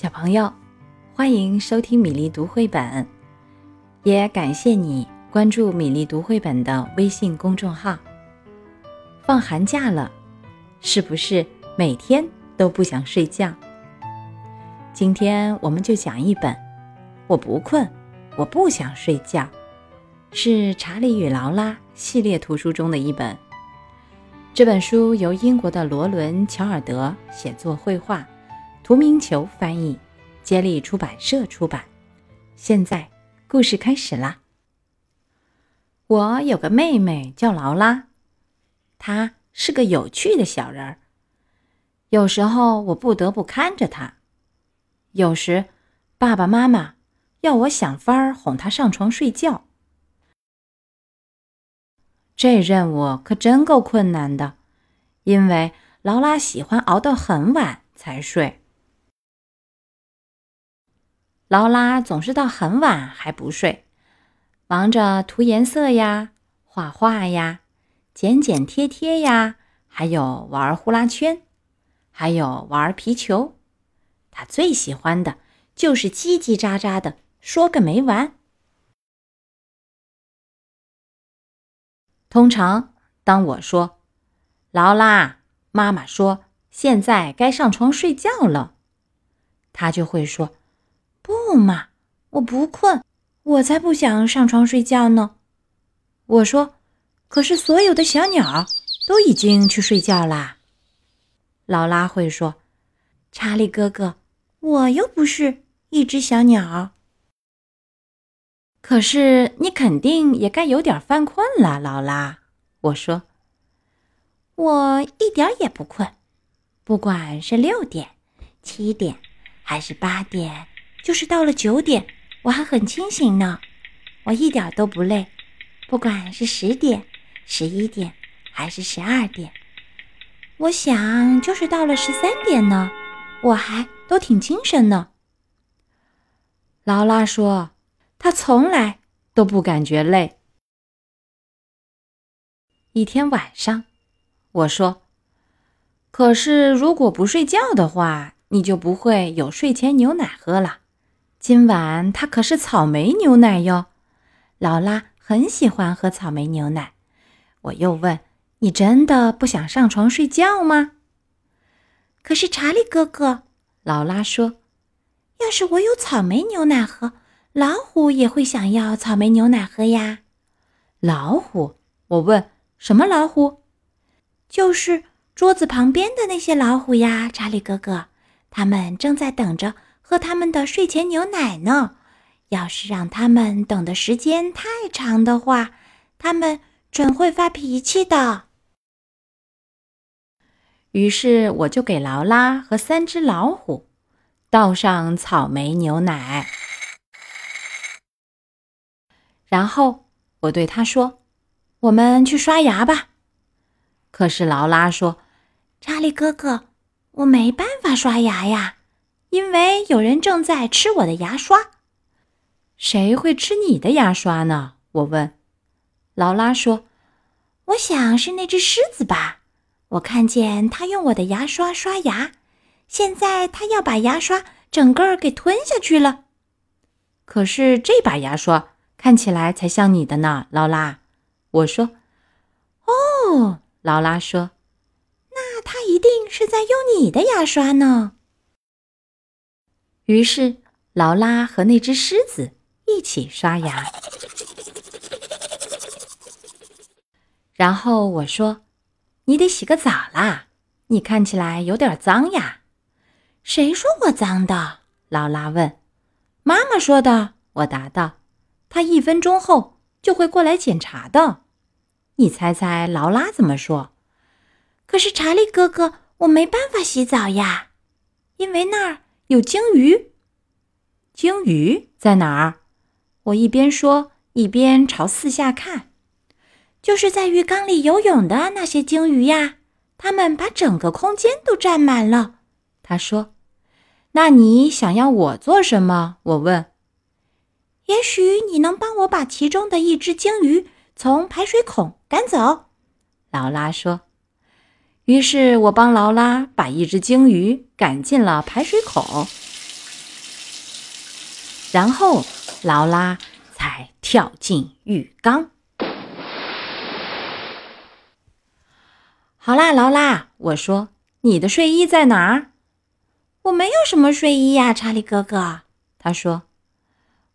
小朋友，欢迎收听米粒读绘本，也感谢你关注米粒读绘本的微信公众号。放寒假了，是不是每天都不想睡觉？今天我们就讲一本《我不困，我不想睡觉》，是查理与劳拉系列图书中的一本。这本书由英国的罗伦·乔尔德写作绘画。图明球翻译，接力出版社出版。现在故事开始啦。我有个妹妹叫劳拉，她是个有趣的小人儿。有时候我不得不看着她，有时爸爸妈妈要我想法儿哄她上床睡觉。这任务可真够困难的，因为劳拉喜欢熬到很晚才睡。劳拉总是到很晚还不睡，忙着涂颜色呀、画画呀、剪剪贴贴呀，还有玩呼啦圈，还有玩皮球。她最喜欢的就是叽叽喳喳的说个没完。通常，当我说“劳拉，妈妈说现在该上床睡觉了”，她就会说。嘛，我不困，我才不想上床睡觉呢。我说，可是所有的小鸟都已经去睡觉啦。劳拉会说：“查理哥哥，我又不是一只小鸟。”可是你肯定也该有点犯困了，劳拉。我说：“我一点也不困，不管是六点、七点还是八点。”就是到了九点，我还很清醒呢，我一点都不累。不管是十点、十一点还是十二点，我想就是到了十三点呢，我还都挺精神呢。劳拉说：“她从来都不感觉累。”一天晚上，我说：“可是如果不睡觉的话，你就不会有睡前牛奶喝了。”今晚他可是草莓牛奶哟，劳拉很喜欢喝草莓牛奶。我又问：“你真的不想上床睡觉吗？”可是查理哥哥，劳拉说：“要是我有草莓牛奶喝，老虎也会想要草莓牛奶喝呀。”老虎？我问：“什么老虎？”就是桌子旁边的那些老虎呀，查理哥哥，他们正在等着。喝他们的睡前牛奶呢。要是让他们等的时间太长的话，他们准会发脾气的。于是我就给劳拉和三只老虎倒上草莓牛奶，然后我对他说：“我们去刷牙吧。”可是劳拉说：“查理哥哥，我没办法刷牙呀。”因为有人正在吃我的牙刷，谁会吃你的牙刷呢？我问。劳拉说：“我想是那只狮子吧。我看见它用我的牙刷刷牙，现在它要把牙刷整个给吞下去了。可是这把牙刷看起来才像你的呢，劳拉。”我说。“哦。”劳拉说，“那它一定是在用你的牙刷呢。”于是，劳拉和那只狮子一起刷牙。然后我说：“你得洗个澡啦，你看起来有点脏呀。”“谁说我脏的？”劳拉问。“妈妈说的。”我答道。“她一分钟后就会过来检查的。”你猜猜劳拉怎么说？可是查理哥哥，我没办法洗澡呀，因为那儿……有鲸鱼，鲸鱼在哪儿？我一边说一边朝四下看，就是在浴缸里游泳的那些鲸鱼呀，它们把整个空间都占满了。他说：“那你想要我做什么？”我问。“也许你能帮我把其中的一只鲸鱼从排水孔赶走。”劳拉说。于是我帮劳拉把一只鲸鱼赶进了排水孔，然后劳拉才跳进浴缸。好啦，劳拉，我说，你的睡衣在哪儿？我没有什么睡衣呀，查理哥哥。他说。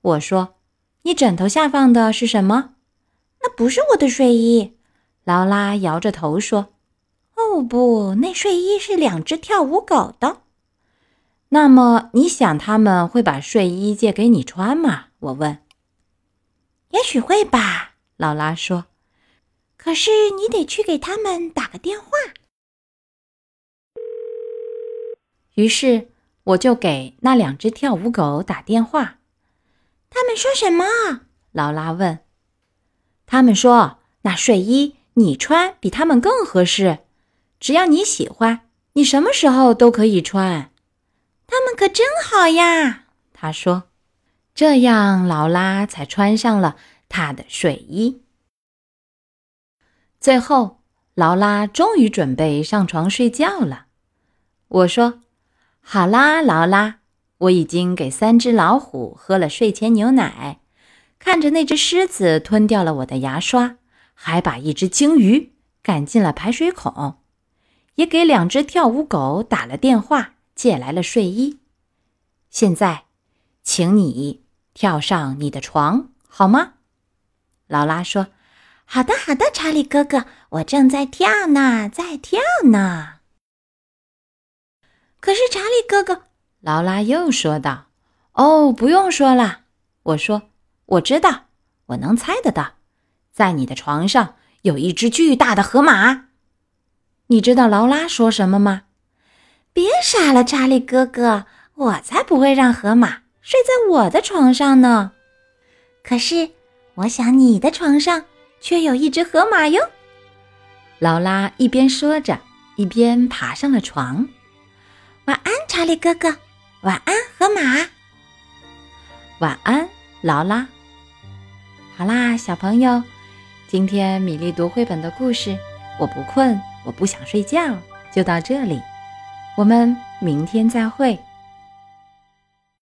我说，你枕头下放的是什么？那不是我的睡衣。劳拉摇着头说。哦不，那睡衣是两只跳舞狗的。那么你想他们会把睡衣借给你穿吗？我问。也许会吧，劳拉说。可是你得去给他们打个电话。于是我就给那两只跳舞狗打电话。他们说什么？劳拉问。他们说：“那睡衣你穿比他们更合适，只要你喜欢，你什么时候都可以穿。”他们可真好呀，他说。这样，劳拉才穿上了她的睡衣。最后，劳拉终于准备上床睡觉了。我说：“好啦，劳拉，我已经给三只老虎喝了睡前牛奶，看着那只狮子吞掉了我的牙刷，还把一只鲸鱼赶进了排水孔，也给两只跳舞狗打了电话，借来了睡衣。现在，请你跳上你的床好吗？”劳拉说。好的，好的，查理哥哥，我正在跳呢，在跳呢。可是，查理哥哥，劳拉又说道：“哦，不用说了。”我说：“我知道，我能猜得到，在你的床上有一只巨大的河马。你知道劳拉说什么吗？别傻了，查理哥哥，我才不会让河马睡在我的床上呢。可是，我想你的床上……”却有一只河马哟！劳拉一边说着，一边爬上了床。晚安，查理哥哥。晚安，河马。晚安，劳拉。好啦，小朋友，今天米粒读绘本的故事，我不困，我不想睡觉，就到这里。我们明天再会。